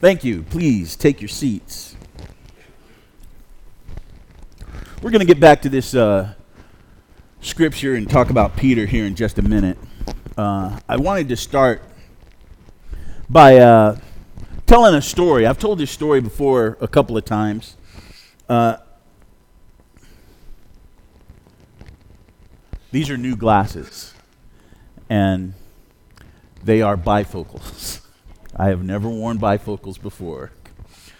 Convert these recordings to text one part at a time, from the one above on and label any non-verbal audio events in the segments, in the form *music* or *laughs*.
Thank you. Please take your seats. We're going to get back to this uh, scripture and talk about Peter here in just a minute. Uh, I wanted to start by uh, telling a story. I've told this story before a couple of times. Uh, these are new glasses, and they are bifocals. *laughs* I have never worn bifocals before.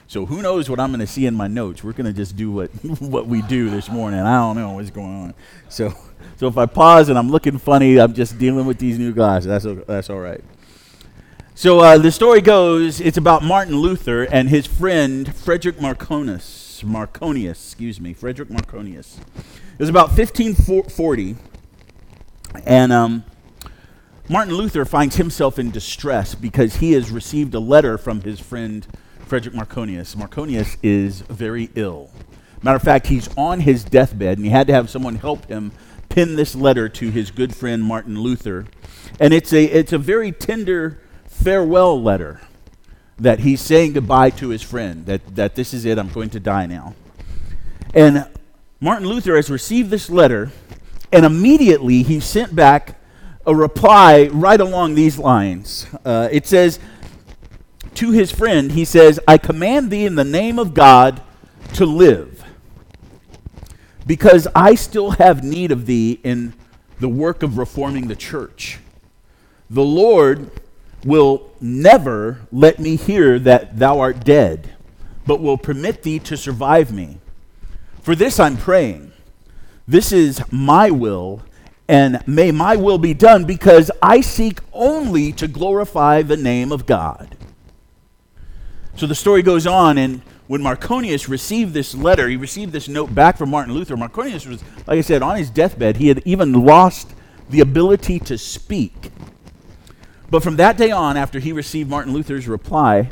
So who knows what I'm going to see in my notes? We're going to just do what *laughs* what we do this morning. I don't know what's going on. So so if I pause and I'm looking funny, I'm just dealing with these new glasses. That's that's all right. So uh, the story goes, it's about Martin Luther and his friend Frederick Marconius. Marconius, excuse me, Frederick Marconius. It was about 1540, and um, Martin Luther finds himself in distress because he has received a letter from his friend Frederick Marconius. Marconius is very ill. Matter of fact, he's on his deathbed, and he had to have someone help him pin this letter to his good friend Martin Luther. And it's a, it's a very tender farewell letter that he's saying goodbye to his friend, that, that this is it, I'm going to die now. And Martin Luther has received this letter, and immediately he sent back a reply right along these lines. Uh, it says, to his friend, he says, I command thee in the name of God to live, because I still have need of thee in the work of reforming the church. The Lord will never let me hear that thou art dead, but will permit thee to survive me. For this I'm praying. This is my will, and may my will be done because I seek only to glorify the name of God. So the story goes on, and when Marconius received this letter, he received this note back from Martin Luther. Marconius was, like I said, on his deathbed. He had even lost the ability to speak. But from that day on, after he received Martin Luther's reply,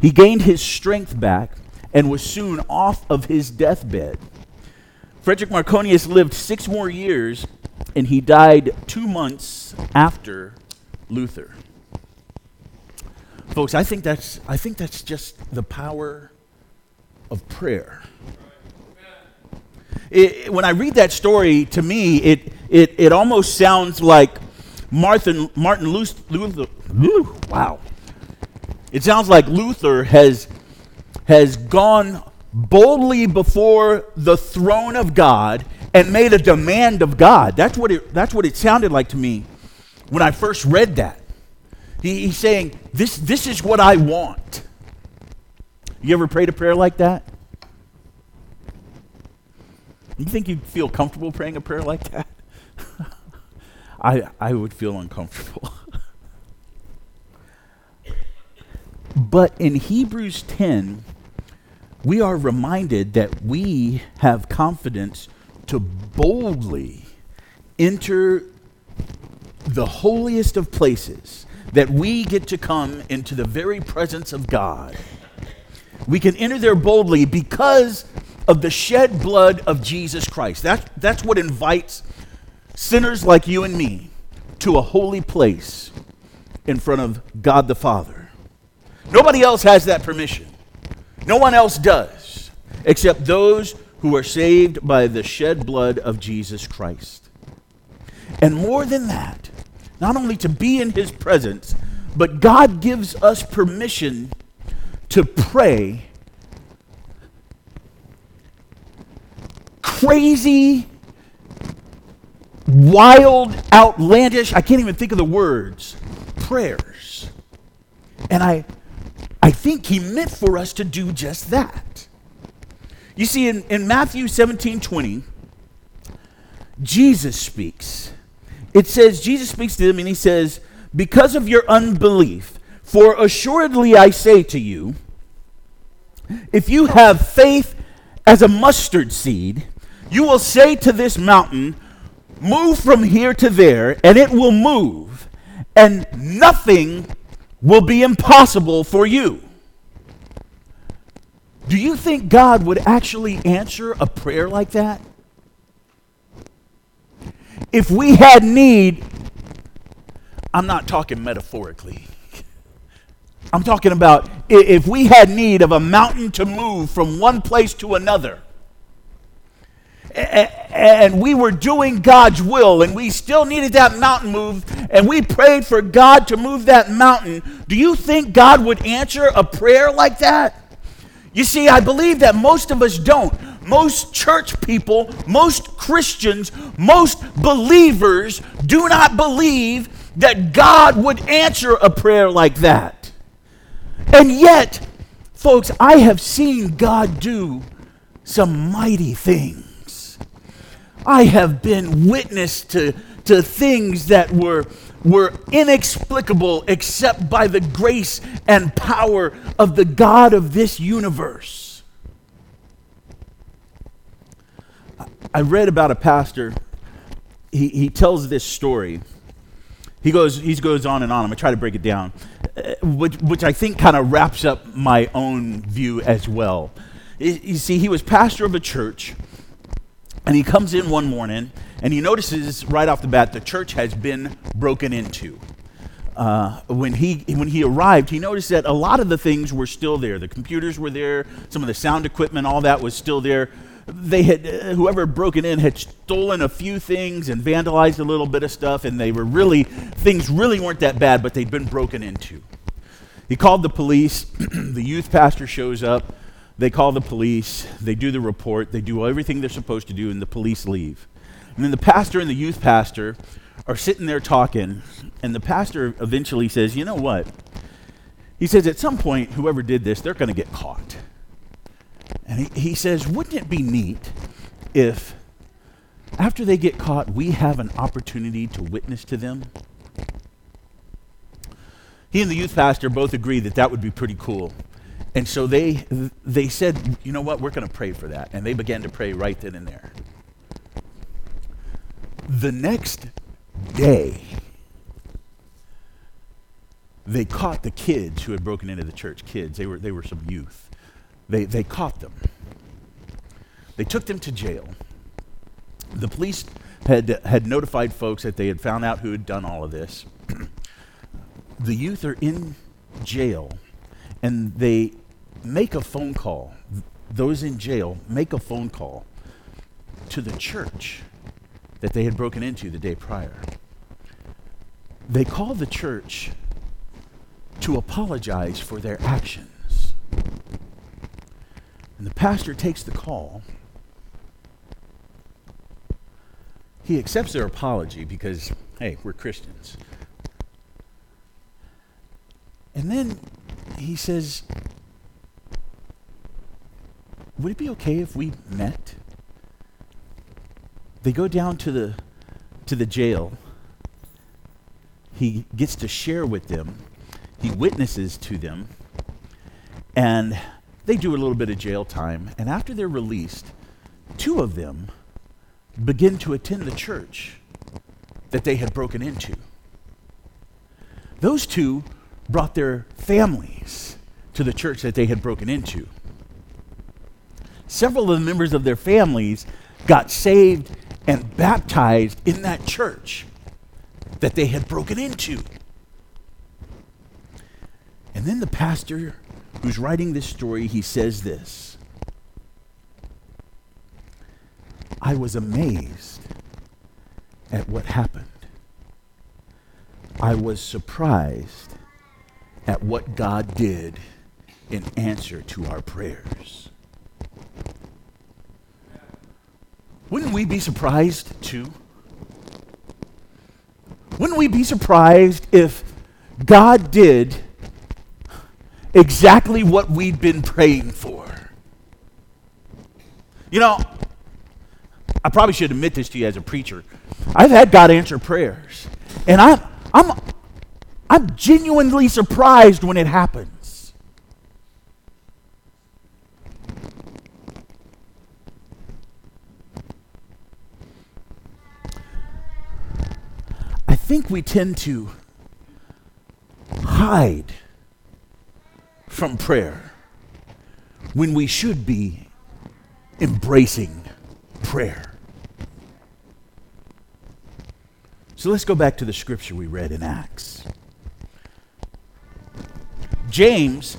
he gained his strength back and was soon off of his deathbed. Frederick Marconius lived six more years, and he died two months after Luther. Folks, I think that's, I think that's just the power of prayer. It, when I read that story, to me, it, it, it almost sounds like Martin, Martin Luther, wow. It sounds like Luther has, has gone boldly before the throne of God and made a demand of God. That's what it, that's what it sounded like to me when I first read that. He, he's saying, this, this is what I want. You ever prayed a prayer like that? You think you'd feel comfortable praying a prayer like that? *laughs* I, I would feel uncomfortable. *laughs* but in Hebrews 10, we are reminded that we have confidence to boldly enter the holiest of places, that we get to come into the very presence of God. We can enter there boldly because of the shed blood of Jesus Christ. That, that's what invites sinners like you and me to a holy place in front of God the Father. Nobody else has that permission. No one else does, except those who are saved by the shed blood of Jesus Christ. And more than that, not only to be in his presence, but God gives us permission to pray crazy wild, outlandish, I can't even think of the words, prayers. And I, I think he meant for us to do just that. You see, in, in Matthew 17 20, Jesus speaks. It says, Jesus speaks to them and he says, Because of your unbelief, for assuredly I say to you, if you have faith as a mustard seed, you will say to this mountain, move from here to there, and it will move, and nothing will be impossible for you. Do you think God would actually answer a prayer like that? If we had need, I'm not talking metaphorically. I'm talking about if we had need of a mountain to move from one place to another, and we were doing God's will, and we still needed that mountain moved, and we prayed for God to move that mountain, do you think God would answer a prayer like that? You see, I believe that most of us don't. Most church people, most Christians, most believers do not believe that God would answer a prayer like that. And yet, folks, I have seen God do some mighty things. I have been witness to, to things that were, were inexplicable except by the grace and power of the God of this universe. I read about a pastor, he, he tells this story he goes, he goes on and on. I'm going to try to break it down, uh, which, which I think kind of wraps up my own view as well. You see, he was pastor of a church, and he comes in one morning, and he notices right off the bat the church has been broken into. Uh, when he when he arrived, he noticed that a lot of the things were still there. The computers were there, some of the sound equipment, all that was still there, they had uh, whoever broken in had stolen a few things and vandalized a little bit of stuff and they were really things really weren't that bad but they'd been broken into. He called the police. *clears throat* The youth pastor shows up. They call the police. They do the report. They do everything they're supposed to do and the police leave and then the pastor and the youth pastor are sitting there talking and the pastor eventually says you know what he says at some point whoever did this they're going to get caught and he, he says, Wouldn't it be neat if, after they get caught, we have an opportunity to witness to them? He and the youth pastor both agreed that that would be pretty cool. And so they, they said, you know what, we're going to pray for that. And they began to pray right then and there. The next day, they caught the kids who had broken into the church. Kids, they were, they were some youth. They, they caught them. They took them to jail. The police had, had notified folks that they had found out who had done all of this. *clears throat* the youth are in jail, and they make a phone call. Those in jail make a phone call to the church that they had broken into the day prior. They call the church to apologize for their actions. And the pastor takes the call. He accepts their apology because, hey, we're Christians. And then he says, Would it be okay if we met? They go down to the, to the jail. He gets to share with them, he witnesses to them, and they do a little bit of jail time, and after they're released, two of them begin to attend the church that they had broken into. Those two brought their families to the church that they had broken into. Several of the members of their families got saved and baptized in that church that they had broken into. And then the pastor who's writing this story, he says this I was amazed at what happened. I was surprised at what God did in answer to our prayers. Wouldn't we be surprised too? Wouldn't we be surprised if God did exactly what we'd been praying for. You know, I probably should admit this to you as a preacher. I've had God answer prayers, and I'm, I'm, I'm genuinely surprised when it happens. I think we tend to hide from prayer when we should be embracing prayer. So let's go back to the scripture we read in Acts. James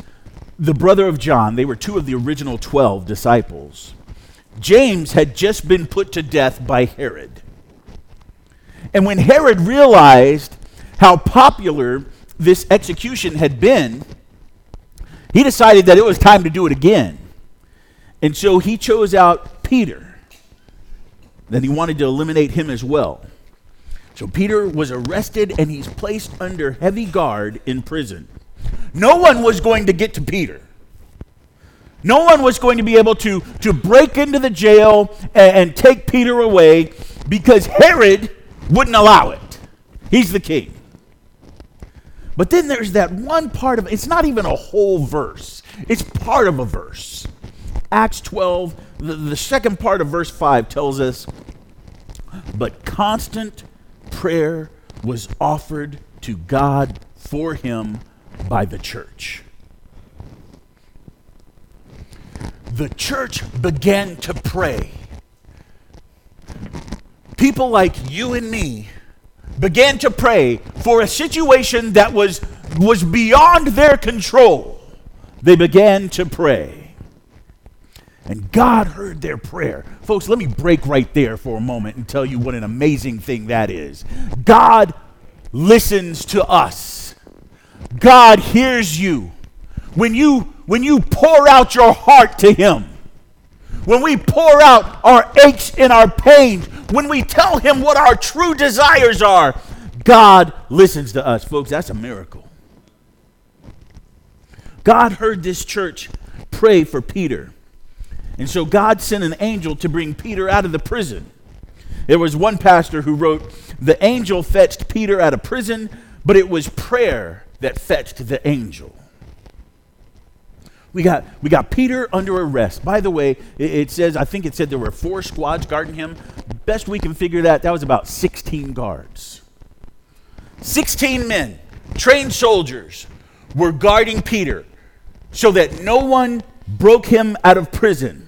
the brother of John, they were two of the original 12 disciples. James had just been put to death by Herod. And when Herod realized how popular this execution had been, he decided that it was time to do it again. And so he chose out Peter. Then he wanted to eliminate him as well. So Peter was arrested and he's placed under heavy guard in prison. No one was going to get to Peter. No one was going to be able to, to break into the jail and, and take Peter away because Herod wouldn't allow it. He's the king. But then there's that one part of it's not even a whole verse, it's part of a verse. Acts 12, the, the second part of verse 5 tells us, But constant prayer was offered to God for him by the church. The church began to pray. People like you and me began to pray for a situation that was, was beyond their control. They began to pray. And God heard their prayer. Folks, let me break right there for a moment and tell you what an amazing thing that is. God listens to us. God hears you. When you when you pour out your heart to him, when we pour out our aches and our pains, when we tell him what our true desires are, God listens to us. Folks, that's a miracle. God heard this church pray for Peter. And so God sent an angel to bring Peter out of the prison. There was one pastor who wrote, The angel fetched Peter out of prison, but it was prayer that fetched the angel. We got, we got Peter under arrest. By the way, it, it, says, I think it said there were four squads guarding him. Best we can figure that, that was about 16 guards. 16 men, trained soldiers, were guarding Peter so that no one broke him out of prison.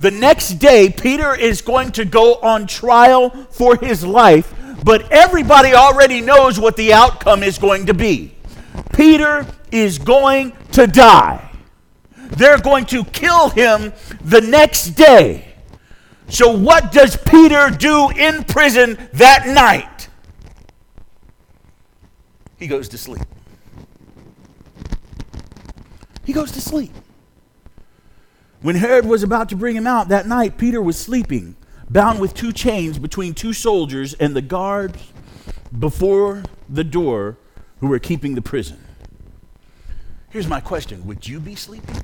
The next day, Peter is going to go on trial for his life, but everybody already knows what the outcome is going to be. Peter is going to die. They're going to kill him the next day. So, what does Peter do in prison that night? He goes to sleep. He goes to sleep. When Herod was about to bring him out that night, Peter was sleeping, bound with two chains between two soldiers and the guards before the door who were keeping the prison. Here's my question Would you be sleeping?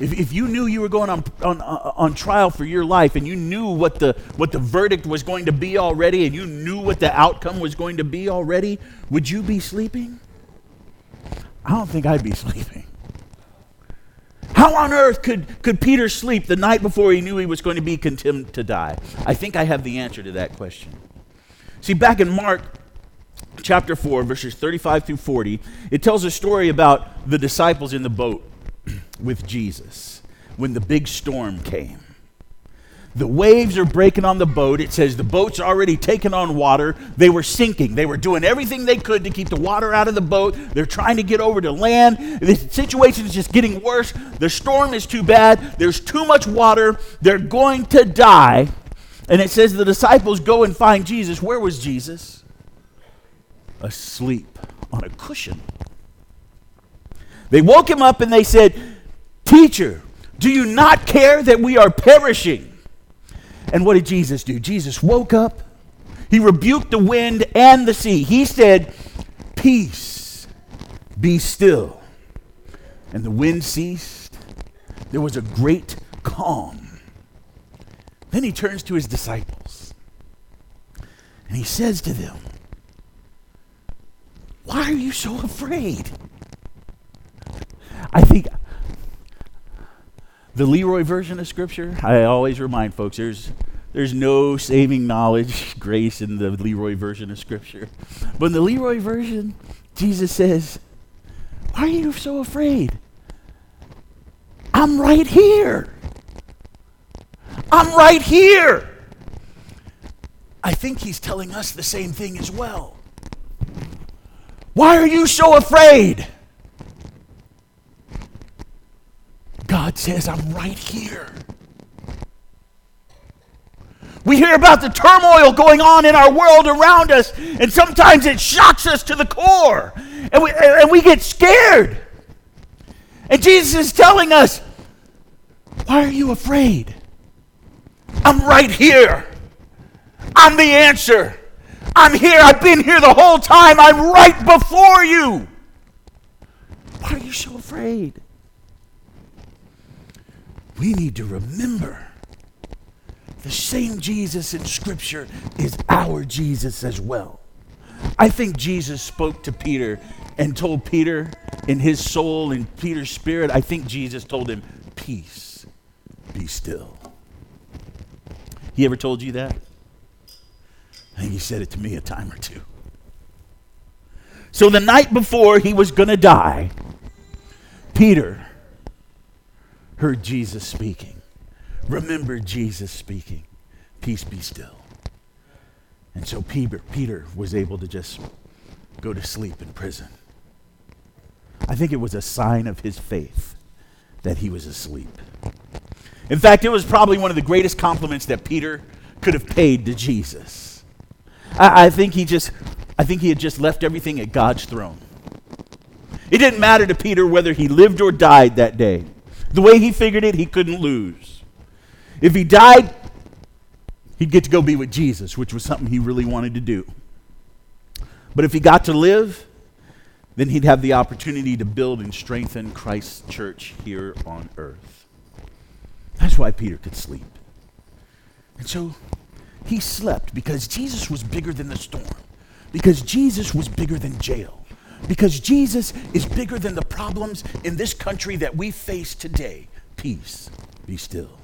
If, if you knew you were going on, on, uh, on trial for your life and you knew what the, what the verdict was going to be already and you knew what the outcome was going to be already, would you be sleeping? I don't think I'd be *laughs* sleeping. How on earth could, could Peter sleep the night before he knew he was going to be condemned to die? I think I have the answer to that question. See, back in Mark chapter 4, verses 35 through 40, it tells a story about the disciples in the boat *clears throat* with Jesus when the big storm came. The waves are breaking on the boat. It says the boat's already taken on water. They were sinking. They were doing everything they could to keep the water out of the boat. They're trying to get over to land. The situation is just getting worse. The storm is too bad. There's too much water. They're going to die. And it says the disciples go and find Jesus. Where was Jesus? Asleep on a cushion. They woke him up and they said, Teacher, do you not care that we are perishing? And what did Jesus do? Jesus woke up, he rebuked the wind and the sea. He said, Peace, be still. And the wind ceased. There was a great calm. Then he turns to his disciples and he says to them, Why are you so afraid? I think the Leroy version of Scripture, I always remind folks there's, there's no saving knowledge, *laughs* grace in the Leroy version of Scripture. But in the Leroy version, Jesus says, Why are you so afraid? I'm right here. I'm right here. I think he's telling us the same thing as well. Why are you so afraid? God says, I'm right here. We hear about the turmoil going on in our world around us, and sometimes it shocks us to the core, and we, and we get scared. And Jesus is telling us, Why are you afraid? I'm right here. I'm the answer. I'm here. I've been here the whole time. I'm right before you. Why are you so afraid? We need to remember the same Jesus in Scripture is our Jesus as well. I think Jesus spoke to Peter and told Peter in his soul, in Peter's spirit, I think Jesus told him, Peace, be still. He ever told you that? Think he said it to me a time or two. So the night before he was going to die, Peter heard Jesus speaking. Remember Jesus speaking, Peace be still. And so Peter, Peter was able to just go to sleep in prison. I think it was a sign of his faith that he was asleep. In fact, it was probably one of the greatest compliments that Peter could have paid to Jesus. I, I think he just, I think he had just left everything at God's throne. It didn't matter to Peter whether he lived or died that day. The way he figured it, he couldn't lose. If he died, he'd get to go be with Jesus, which was something he really wanted to do. But if he got to live, then he'd have the opportunity to build and strengthen Christ's church here on earth. That's why Peter could sleep. And so he slept because Jesus was bigger than the storm, because Jesus was bigger than jail. Because Jesus is bigger than the problems in this country that we face today. Peace, be still.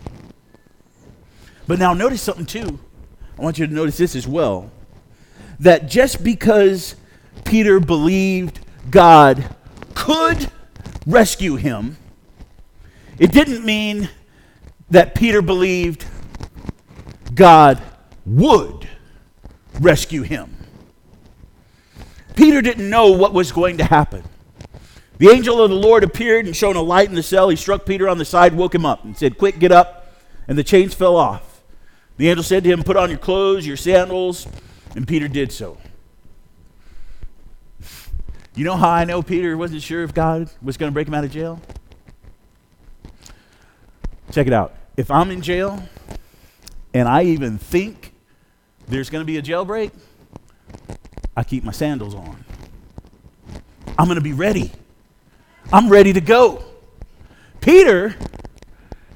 But now notice something too. I want you to notice this as well. That just because Peter believed God could rescue him, it didn't mean that Peter believed God would rescue him. Peter didn't know what was going to happen. The angel of the Lord appeared and shone a light in the cell. He struck Peter on the side, woke him up, and said, Quick, get up. And the chains fell off. The angel said to him, Put on your clothes, your sandals. And Peter did so. You know how I know Peter wasn't sure if God was going to break him out of jail? Check it out. If I'm in jail and I even think there's going to be a jailbreak, I keep my sandals on. I'm going to be ready. I'm ready to go. Peter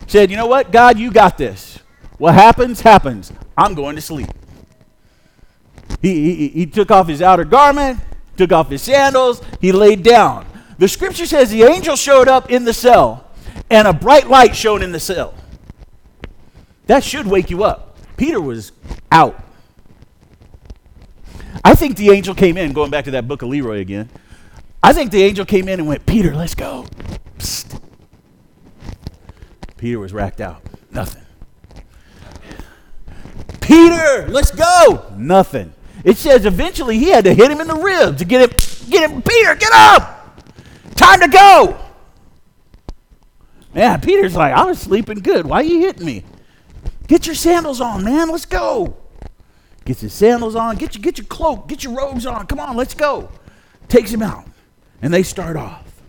said, You know what? God, you got this. What happens, happens. I'm going to sleep. He, he, he took off his outer garment, took off his sandals, he laid down. The scripture says the angel showed up in the cell, and a bright light shone in the cell. That should wake you up. Peter was out. I think the angel came in, going back to that book of Leroy again. I think the angel came in and went, Peter, let's go. Psst. Peter was racked out. Nothing. Peter, let's go. Nothing. It says eventually he had to hit him in the ribs to get him, get him, Peter, get up. Time to go. Man, Peter's like, I was sleeping good. Why are you hitting me? Get your sandals on, man. Let's go. Gets his sandals on. Get your, get your cloak. Get your robes on. Come on, let's go. Takes him out. And they start off.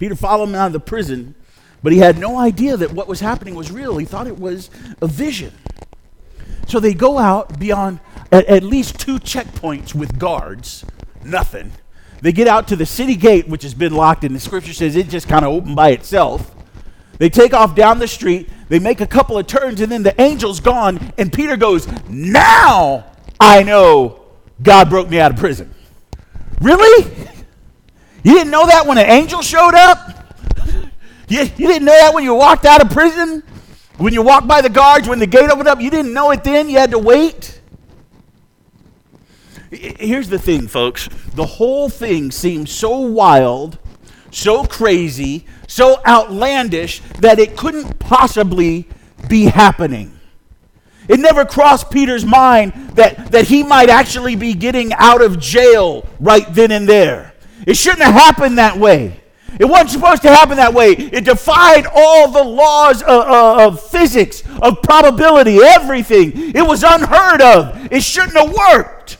Peter followed him out of the prison, but he had no idea that what was happening was real. He thought it was a vision. So they go out beyond at, at least two checkpoints with guards. Nothing. They get out to the city gate, which has been locked, and the scripture says it just kind of opened by itself. They take off down the street. They make a couple of turns, and then the angel's gone. And Peter goes, Now I know God broke me out of prison. Really? You didn't know that when an angel showed up? You, you didn't know that when you walked out of prison? When you walked by the guards, when the gate opened up? You didn't know it then? You had to wait? Here's the thing, folks. The whole thing seems so wild, so crazy, so outlandish that it couldn't possibly be happening. It never crossed Peter's mind that, that he might actually be getting out of jail right then and there. It shouldn't have happened that way. It wasn't supposed to happen that way. It defied all the laws of, of, of, physics, of probability, everything. It was unheard of. It shouldn't have worked.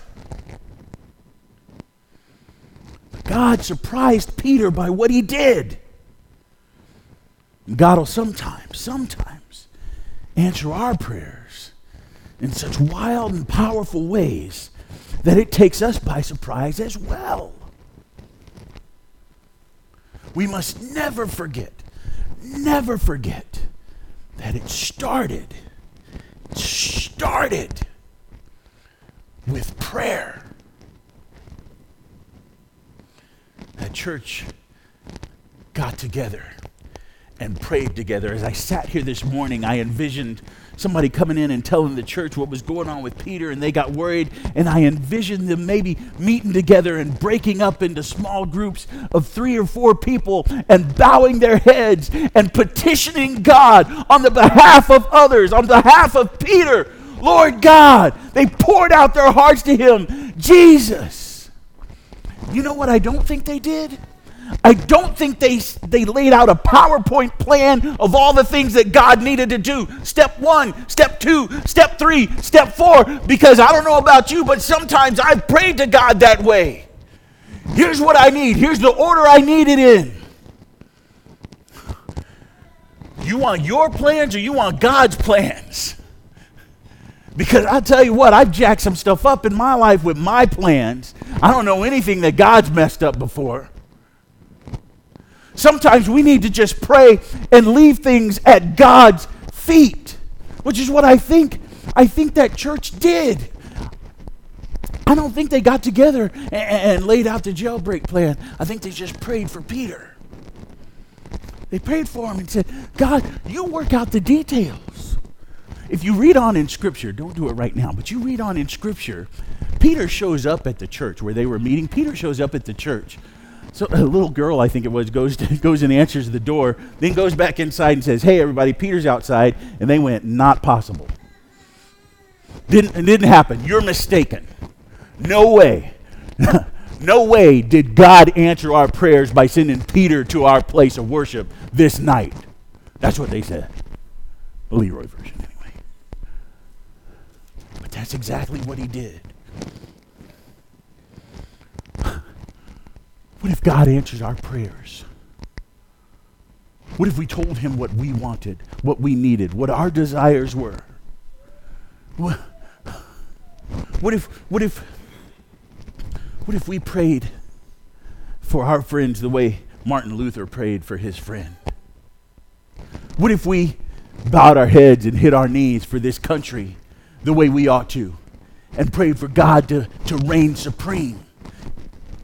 God surprised Peter by what he did. God will sometimes, sometimes answer our prayers in such wild and powerful ways that it takes us by surprise as well. We must never forget, never forget that it started, started with prayer. That church got together and prayed together. As I sat here this morning, I envisioned somebody coming in and telling the church what was going on with Peter, and they got worried. And I envisioned them maybe meeting together and breaking up into small groups of three or four people and bowing their heads and petitioning God on the behalf of others, on behalf of Peter. Lord God, they poured out their hearts to him. Jesus. You know what I don't think they did? I don't think they, they laid out a PowerPoint plan of all the things that God needed to do. Step one, step two, step three, step four, because I don't know about you, but sometimes I've prayed to God that way. Here's what I need, here's the order I need it in. You want your plans or you want God's plans? Because I tell you what, I've jacked some stuff up in my life with my plans. I don't know anything that God's messed up before. Sometimes we need to just pray and leave things at God's feet, which is what I think I think that church did. I don't think they got together and, and laid out the jailbreak plan. I think they just prayed for Peter. They prayed for him and said, God, you work out the details. If you read on in Scripture, don't do it right now, but you read on in Scripture, Peter shows up at the church where they were meeting. Peter shows up at the church so *laughs* a little girl, I think it was, goes, to, *laughs* goes and answers the door, then goes back inside and says, Hey, everybody, Peter's outside. And they went, Not possible. Didn't, it didn't happen. You're mistaken. No way. *laughs* no way did God answer our prayers by sending Peter to our place of worship this night. That's what they said. The Leroy version, anyway. But that's exactly what he did. What if God answers our prayers? What if we told him what we wanted, what we needed, what our desires were? What, what if what if what if we prayed for our friends the way Martin Luther prayed for his friend? What if we bowed our heads and hit our knees for this country the way we ought to and prayed for God to, to reign supreme?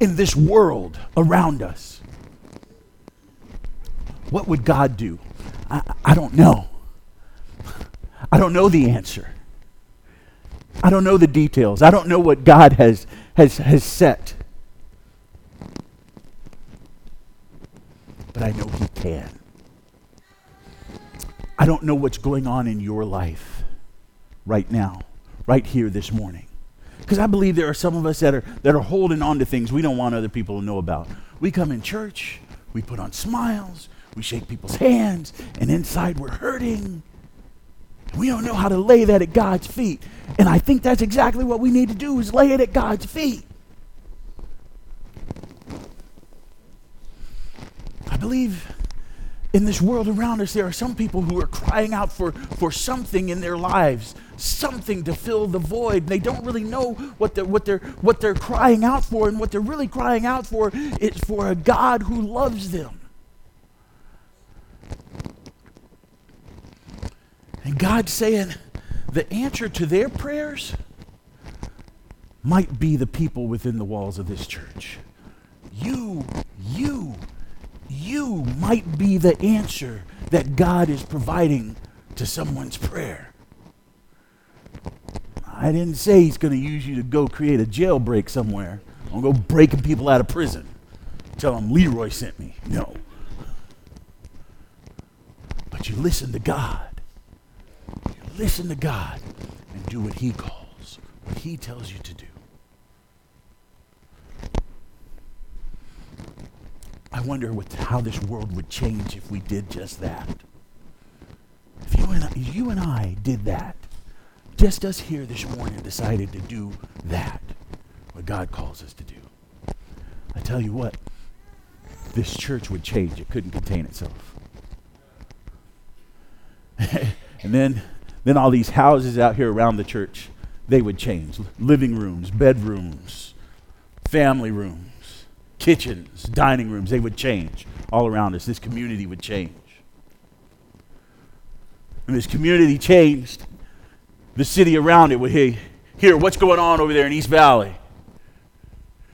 In this world around us, what would God do? I, I don't know. I don't know the answer. I don't know the details. I don't know what God has, has, has set. But I know He can. I don't know what's going on in your life right now, right here this morning. Because I believe there are some of us that are, that are holding on to things we don't want other people to know about. We come in church, we put on smiles, we shake people's hands, and inside we're hurting. We don't know how to lay that at God's feet. And I think that's exactly what we need to do is lay it at God's feet. I believe in this world around us, there are some people who are crying out for, for something in their lives, something to fill the void. They don't really know what they're, what, they're, what they're crying out for, and what they're really crying out for is for a God who loves them. And God's saying the answer to their prayers might be the people within the walls of this church. You, you you might be the answer that God is providing to someone's prayer. I didn't say he's going to use you to go create a jailbreak somewhere. I'm going to go breaking people out of prison. Tell them Leroy sent me. No. But you listen to God. You listen to God and do what he calls, what he tells you to do. I wonder what, how this world would change if we did just that. If you and, I, you and I did that, just us here this morning decided to do that, what God calls us to do. I tell you what, this church would change. It couldn't contain itself. *laughs* and then, then all these houses out here around the church, they would change. Living rooms, bedrooms, family rooms kitchens, dining rooms, they would change all around us. This community would change. And this community changed, the city around it would hear, hear what's going on over there in East Valley.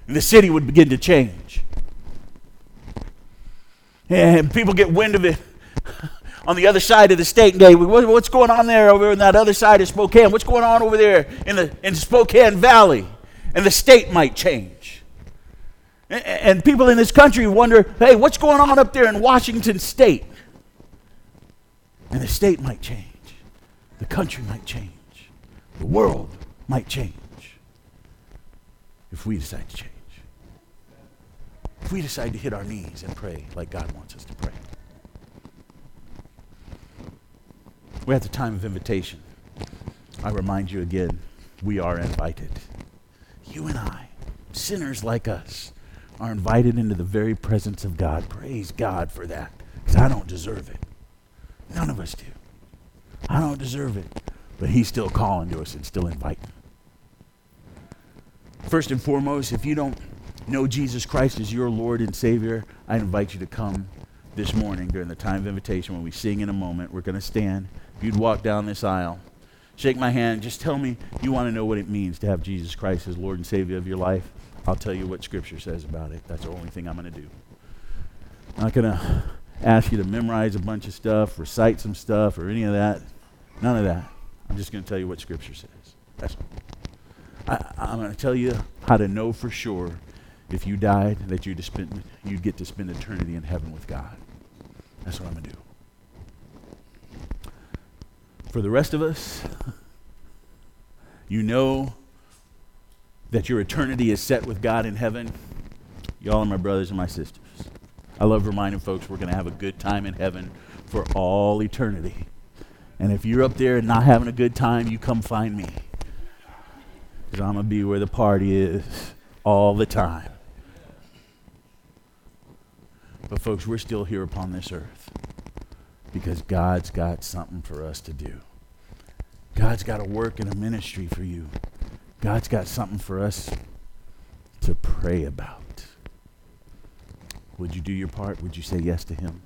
And the city would begin to change. And people get wind of it *laughs* on the other side of the state and go, what's going on there over on that other side of Spokane? What's going on over there in the in Spokane Valley? And the state might change. And people in this country wonder hey, what's going on up there in Washington state? And the state might change, the country might change, the world might change if we decide to change. If we decide to hit our knees and pray like God wants us to pray. We're at the time of invitation. I remind you again, we are invited. You and I, sinners like us, are invited into the very presence of God. Praise God for that, because I don't deserve it. None of us do. I don't deserve it, but He's still calling to us and still inviting. First and foremost, if you don't know Jesus Christ as your Lord and Savior, I invite you to come this morning during the time of invitation when we sing in a moment. We're going to stand. If you'd walk down this aisle, shake my hand, just tell me you want to know what it means to have Jesus Christ as Lord and Savior of your life. I'll tell you what Scripture says about it. That's the only thing I'm going to do. I'm not going to ask you to memorize a bunch of stuff, recite some stuff, or any of that. None of that. I'm just going to tell you what Scripture says. That's. I, am going to tell you how to know for sure if you died that you'd, spend, you'd get to spend eternity in heaven with God. That's what I'm going to do. For the rest of us, *laughs* you know that your eternity is set with God in heaven, y'all are my brothers and my sisters. I love reminding folks we're going to have a good time in heaven for all eternity. And if you're up there and not having a good time, you come find me. Because I'm going to be where the party is all the time. But, folks, we're still here upon this earth because God's got something for us to do. God's got a work and a ministry for you. God's got something for us to pray about. Would you do your part? Would you say yes to Him?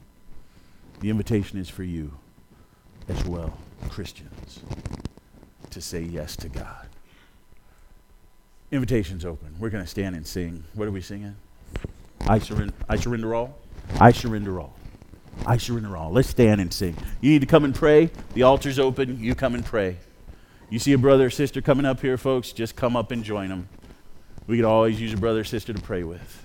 The invitation is for you as well, Christians, to say yes to God. Invitation's open. We're going to stand and sing. What are we singing? I surrender, I surrender all. I surrender all. I surrender all. Let's stand and sing. You need to come and pray. The altar's open. You come and pray. You see a brother or sister coming up here, folks, just come up and join them. We could always use a brother or sister to pray with.